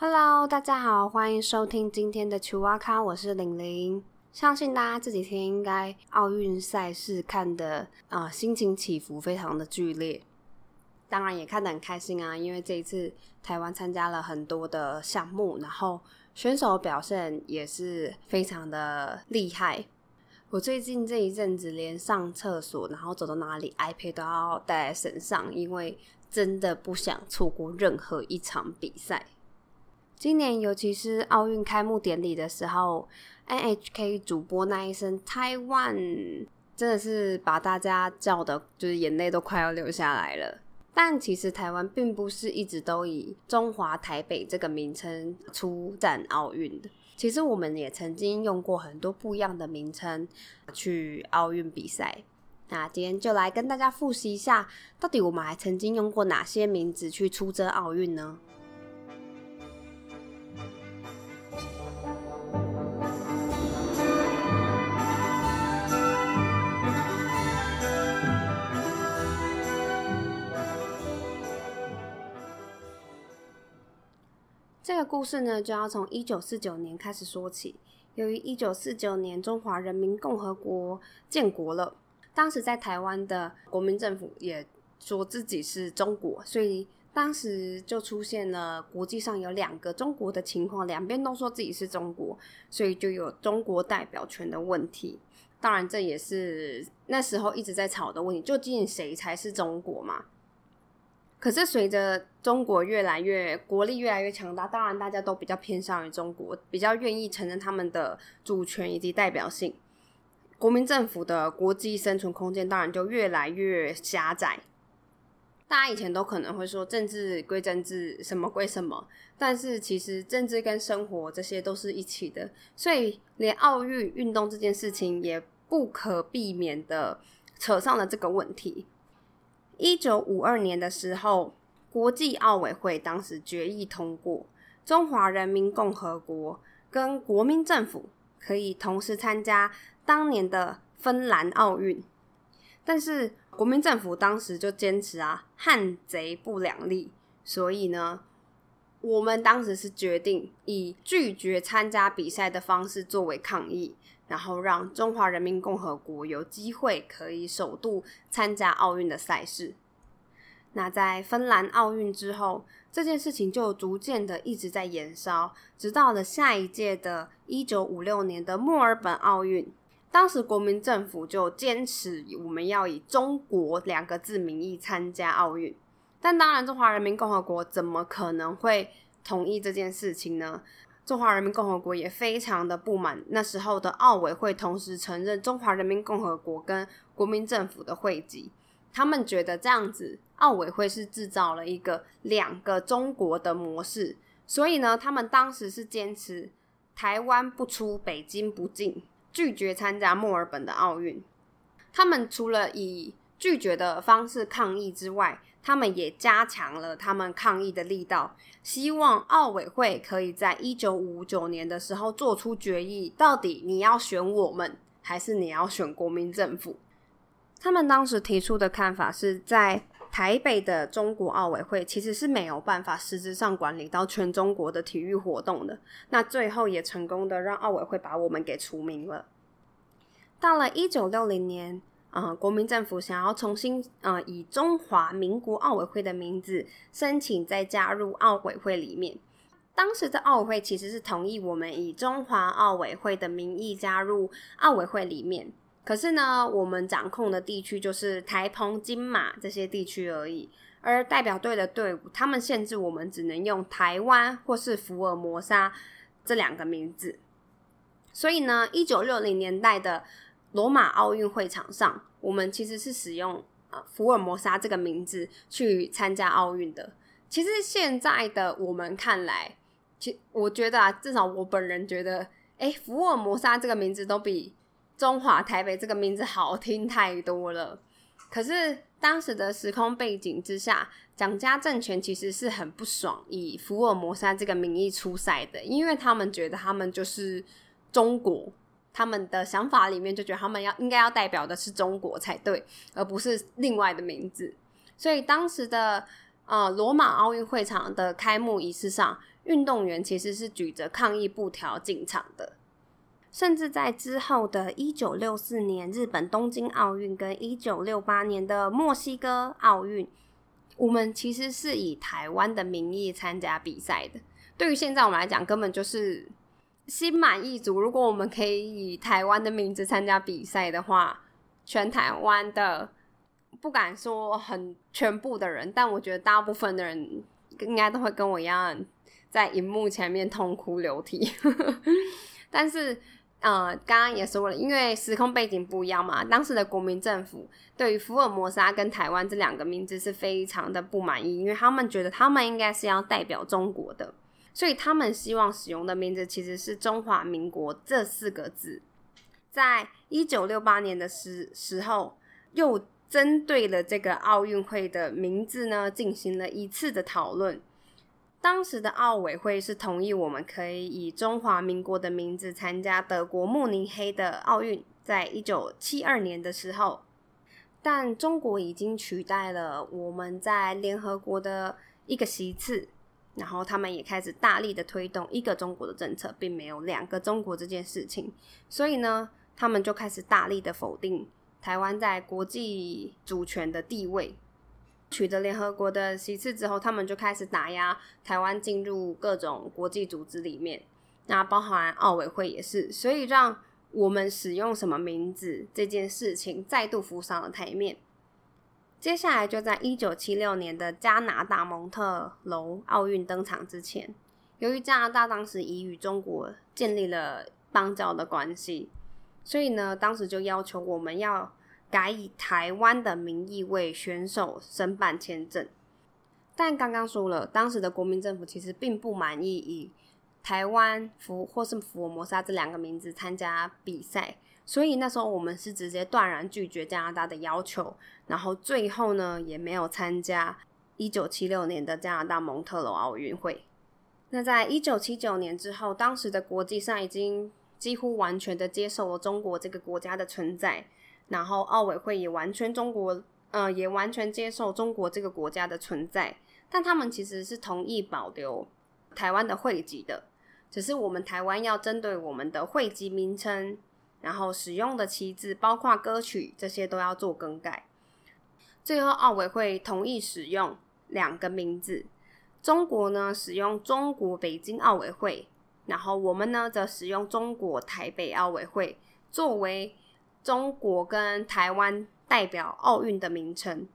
Hello，大家好，欢迎收听今天的球蛙咖，我是玲玲。相信大家这几天应该奥运赛事看的啊，心情起伏非常的剧烈，当然也看得很开心啊，因为这一次台湾参加了很多的项目，然后选手表现也是非常的厉害。我最近这一阵子连上厕所，然后走到哪里，iPad 都要带在身上，因为真的不想错过任何一场比赛。今年尤其是奥运开幕典礼的时候，NHK 主播那一声“台湾”，真的是把大家叫的，就是眼泪都快要流下来了。但其实台湾并不是一直都以中华台北这个名称出战奥运的。其实我们也曾经用过很多不一样的名称去奥运比赛。那今天就来跟大家复习一下，到底我们还曾经用过哪些名字去出征奥运呢？这个故事呢，就要从一九四九年开始说起。由于一九四九年中华人民共和国建国了，当时在台湾的国民政府也说自己是中国，所以当时就出现了国际上有两个中国的情况，两边都说自己是中国，所以就有中国代表权的问题。当然，这也是那时候一直在吵的问题，究竟谁才是中国嘛？可是随着中国越来越国力越来越强大，当然大家都比较偏向于中国，比较愿意承认他们的主权以及代表性。国民政府的国际生存空间当然就越来越狭窄。大家以前都可能会说政治归政治，什么归什么，但是其实政治跟生活这些都是一起的，所以连奥运运动这件事情也不可避免的扯上了这个问题。一九五二年的时候，国际奥委会当时决议通过，中华人民共和国跟国民政府可以同时参加当年的芬兰奥运。但是国民政府当时就坚持啊，汉贼不两立，所以呢，我们当时是决定以拒绝参加比赛的方式作为抗议。然后让中华人民共和国有机会可以首度参加奥运的赛事。那在芬兰奥运之后，这件事情就逐渐的一直在延烧，直到了下一届的一九五六年的墨尔本奥运。当时国民政府就坚持我们要以中国两个字名义参加奥运，但当然中华人民共和国怎么可能会同意这件事情呢？中华人民共和国也非常的不满，那时候的奥委会同时承认中华人民共和国跟国民政府的会籍，他们觉得这样子奥委会是制造了一个两个中国的模式，所以呢，他们当时是坚持台湾不出，北京不进，拒绝参加墨尔本的奥运。他们除了以拒绝的方式抗议之外，他们也加强了他们抗议的力道，希望奥委会可以在一九五九年的时候做出决议，到底你要选我们，还是你要选国民政府？他们当时提出的看法是在台北的中国奥委会其实是没有办法实质上管理到全中国的体育活动的。那最后也成功的让奥委会把我们给除名了。到了一九六零年。啊，国民政府想要重新呃以中华民国奥委会的名字申请再加入奥委会里面。当时的奥委会其实是同意我们以中华奥委会的名义加入奥委会里面，可是呢，我们掌控的地区就是台澎金马这些地区而已。而代表队的队伍，他们限制我们只能用台湾或是福尔摩沙这两个名字。所以呢，一九六零年代的。罗马奥运会场上，我们其实是使用呃福尔摩沙这个名字去参加奥运的。其实现在的我们看来，其我觉得啊，至少我本人觉得，哎，福尔摩沙这个名字都比中华台北这个名字好听太多了。可是当时的时空背景之下，蒋家政权其实是很不爽以福尔摩沙这个名义出赛的，因为他们觉得他们就是中国。他们的想法里面就觉得他们要应该要代表的是中国才对，而不是另外的名字。所以当时的呃罗马奥运会场的开幕仪式上，运动员其实是举着抗议布条进场的。甚至在之后的一九六四年日本东京奥运跟一九六八年的墨西哥奥运，我们其实是以台湾的名义参加比赛的。对于现在我们来讲，根本就是心满意足。如果我们可以以台湾的名字参加比赛的话，全台湾的不敢说很全部的人，但我觉得大部分的人应该都会跟我一样，在荧幕前面痛哭流涕。但是。呃，刚刚也说了，因为时空背景不一样嘛，当时的国民政府对于福尔摩沙跟台湾这两个名字是非常的不满意，因为他们觉得他们应该是要代表中国的，所以他们希望使用的名字其实是中华民国这四个字。在一九六八年的时时候，又针对了这个奥运会的名字呢，进行了一次的讨论。当时的奥委会是同意我们可以以中华民国的名字参加德国慕尼黑的奥运，在一九七二年的时候，但中国已经取代了我们在联合国的一个席次，然后他们也开始大力的推动一个中国的政策，并没有两个中国这件事情，所以呢，他们就开始大力的否定台湾在国际主权的地位。取得联合国的席次之后，他们就开始打压台湾进入各种国际组织里面，那包含奥委会也是，所以让我们使用什么名字这件事情再度浮上了台面。接下来就在一九七六年的加拿大蒙特楼奥运登场之前，由于加拿大当时已与中国建立了邦交的关系，所以呢，当时就要求我们要。改以台湾的名义为选手申办签证，但刚刚说了，当时的国民政府其实并不满意以台湾福或是福尔摩沙这两个名字参加比赛，所以那时候我们是直接断然拒绝加拿大的要求，然后最后呢也没有参加一九七六年的加拿大蒙特罗奥运会。那在一九七九年之后，当时的国际上已经几乎完全的接受了中国这个国家的存在。然后奥委会也完全中国，呃，也完全接受中国这个国家的存在，但他们其实是同意保留台湾的会籍的，只是我们台湾要针对我们的会籍名称，然后使用的旗帜，包括歌曲这些都要做更改。最后奥委会同意使用两个名字，中国呢使用中国北京奥委会，然后我们呢则使用中国台北奥委会作为。中国跟台湾代表奥运的名称，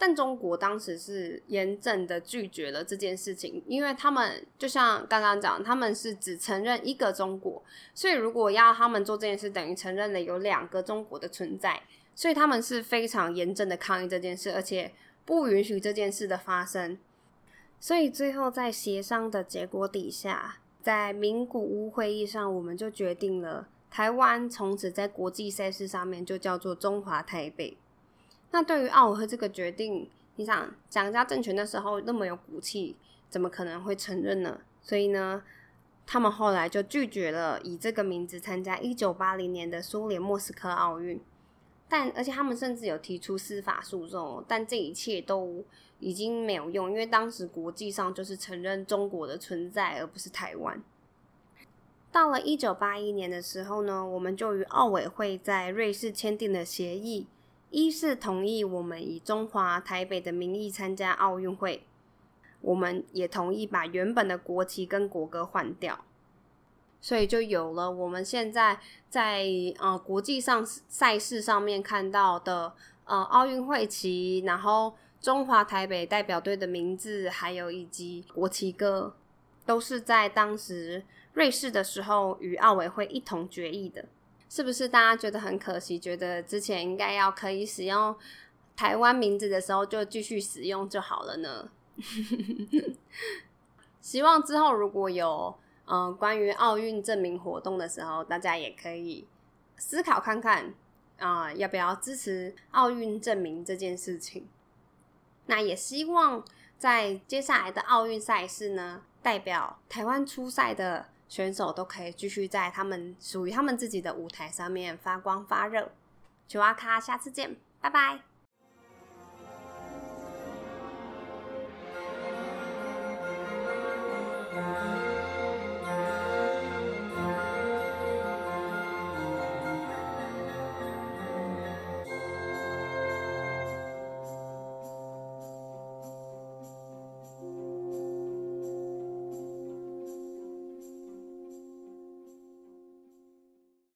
但中国当时是严正的拒绝了这件事情，因为他们就像刚刚讲，他们是只承认一个中国，所以如果要他们做这件事，等于承认了有两个中国的存在，所以他们是非常严正的抗议这件事，而且不允许这件事的发生。所以最后在协商的结果底下，在名古屋会议上，我们就决定了。台湾从此在国际赛事上面就叫做中华台北。那对于奥委会这个决定，你想蒋家政权的时候那么有骨气，怎么可能会承认呢？所以呢，他们后来就拒绝了以这个名字参加一九八零年的苏联莫斯科奥运。但而且他们甚至有提出司法诉讼，但这一切都已经没有用，因为当时国际上就是承认中国的存在，而不是台湾。到了一九八一年的时候呢，我们就与奥委会在瑞士签订了协议，一是同意我们以中华台北的名义参加奥运会，我们也同意把原本的国旗跟国歌换掉，所以就有了我们现在在呃国际上赛事上面看到的呃奥运会旗，然后中华台北代表队的名字，还有以及国旗歌，都是在当时。瑞士的时候与奥委会一同决议的，是不是大家觉得很可惜？觉得之前应该要可以使用台湾名字的时候就继续使用就好了呢？希望之后如果有嗯关于奥运证明活动的时候，大家也可以思考看看啊，要不要支持奥运证明这件事情？那也希望在接下来的奥运赛事呢，代表台湾出赛的。选手都可以继续在他们属于他们自己的舞台上面发光发热。九阿卡，下次见，拜拜。